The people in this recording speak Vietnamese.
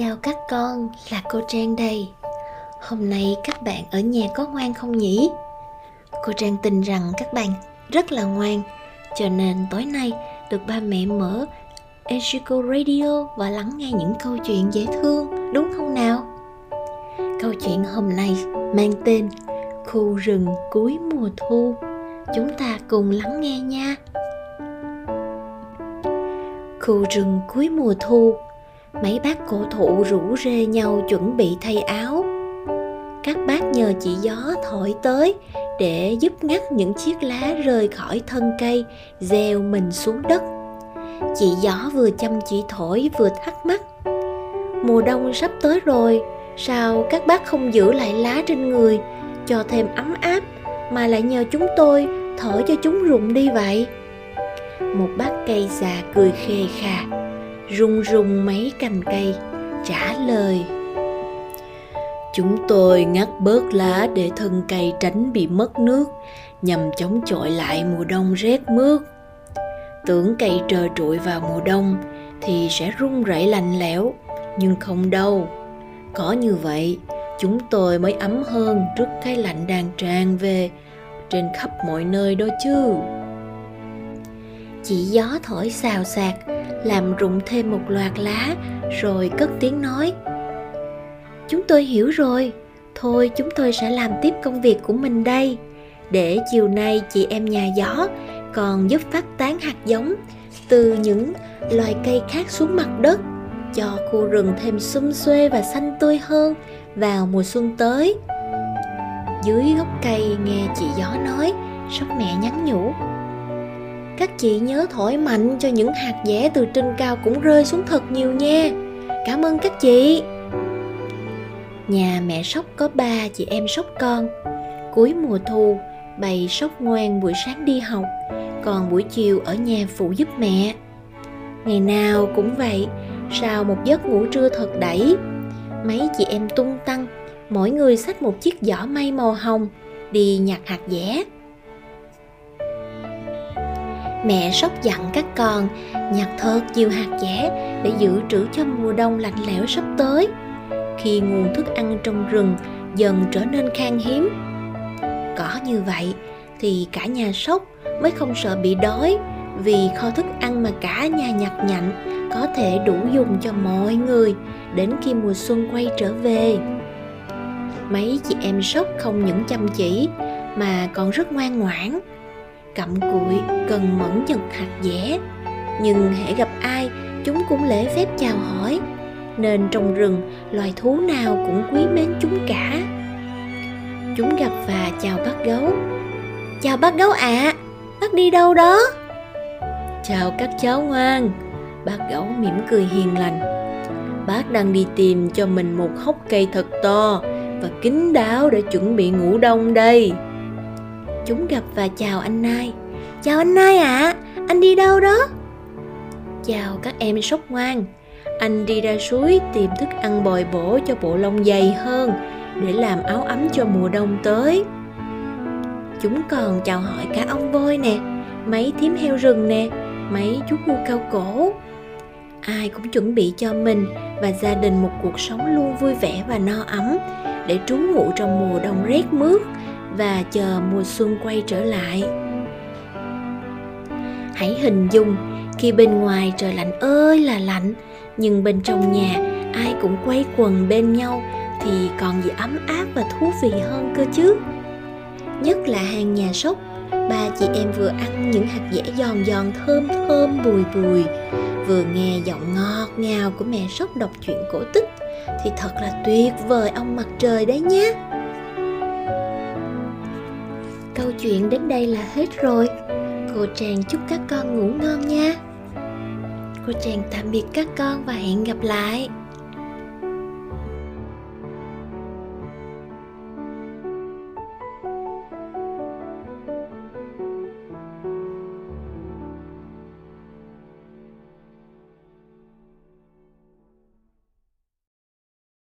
Chào các con, là cô Trang đây. Hôm nay các bạn ở nhà có ngoan không nhỉ? Cô Trang tin rằng các bạn rất là ngoan, cho nên tối nay được ba mẹ mở Echico Radio và lắng nghe những câu chuyện dễ thương, đúng không nào? Câu chuyện hôm nay mang tên Khu rừng cuối mùa thu. Chúng ta cùng lắng nghe nha. Khu rừng cuối mùa thu mấy bác cổ thụ rủ rê nhau chuẩn bị thay áo. Các bác nhờ chị gió thổi tới để giúp ngắt những chiếc lá rơi khỏi thân cây, gieo mình xuống đất. Chị gió vừa chăm chỉ thổi vừa thắc mắc, mùa đông sắp tới rồi, sao các bác không giữ lại lá trên người cho thêm ấm áp mà lại nhờ chúng tôi thổi cho chúng rụng đi vậy? Một bác cây già cười khề khà rung rung mấy cành cây, trả lời. Chúng tôi ngắt bớt lá để thân cây tránh bị mất nước, nhằm chống chọi lại mùa đông rét mướt. Tưởng cây trơ trụi vào mùa đông thì sẽ rung rẩy lạnh lẽo, nhưng không đâu. Có như vậy, chúng tôi mới ấm hơn trước cái lạnh đang tràn về trên khắp mọi nơi đó chứ. Chỉ gió thổi xào xạc làm rụng thêm một loạt lá, rồi cất tiếng nói. Chúng tôi hiểu rồi, thôi chúng tôi sẽ làm tiếp công việc của mình đây. Để chiều nay chị em nhà gió còn giúp phát tán hạt giống từ những loài cây khác xuống mặt đất, cho khu rừng thêm xum xuê và xanh tươi hơn vào mùa xuân tới. Dưới gốc cây nghe chị gió nói, sóc mẹ nhắn nhủ các chị nhớ thổi mạnh cho những hạt dẻ từ trên cao cũng rơi xuống thật nhiều nha. Cảm ơn các chị. Nhà mẹ sóc có ba, chị em sóc con. Cuối mùa thu bày sóc ngoan buổi sáng đi học, còn buổi chiều ở nhà phụ giúp mẹ. Ngày nào cũng vậy, sau một giấc ngủ trưa thật đẩy mấy chị em tung tăng, mỗi người xách một chiếc giỏ may màu hồng, đi nhặt hạt dẻ mẹ sóc dặn các con, nhặt thật nhiều hạt dẻ để dự trữ cho mùa đông lạnh lẽo sắp tới. Khi nguồn thức ăn trong rừng dần trở nên khan hiếm, có như vậy thì cả nhà sóc mới không sợ bị đói vì kho thức ăn mà cả nhà nhặt nhạnh có thể đủ dùng cho mọi người đến khi mùa xuân quay trở về. Mấy chị em sóc không những chăm chỉ mà còn rất ngoan ngoãn cặm cụi cần mẫn nhật hạt dẻ. Nhưng hễ gặp ai chúng cũng lễ phép chào hỏi. Nên trong rừng loài thú nào cũng quý mến chúng cả. Chúng gặp và chào bác gấu. Chào bác gấu ạ à, bác đi đâu đó? Chào các cháu ngoan. Bác gấu mỉm cười hiền lành. Bác đang đi tìm cho mình một hốc cây thật to và kín đáo để chuẩn bị ngủ đông đây chúng gặp và chào anh Nai. Chào anh Nai ạ, à, anh đi đâu đó? Chào các em sốc ngoan, anh đi ra suối tìm thức ăn bồi bổ cho bộ lông dày hơn để làm áo ấm cho mùa đông tới. Chúng còn chào hỏi cả ông voi nè, mấy thím heo rừng nè, mấy chú cu cao cổ. Ai cũng chuẩn bị cho mình và gia đình một cuộc sống luôn vui vẻ và no ấm để trú ngụ trong mùa đông rét mướt và chờ mùa xuân quay trở lại. Hãy hình dung, khi bên ngoài trời lạnh ơi là lạnh, nhưng bên trong nhà ai cũng quay quần bên nhau, thì còn gì ấm áp và thú vị hơn cơ chứ? Nhất là hàng nhà sốc ba chị em vừa ăn những hạt dẻ giòn giòn thơm thơm bùi bùi, vừa nghe giọng ngọt ngào của mẹ sốc đọc chuyện cổ tích, thì thật là tuyệt vời ông mặt trời đấy nhé! Câu chuyện đến đây là hết rồi. Cô trang chúc các con ngủ ngon nha. Cô trang tạm biệt các con và hẹn gặp lại.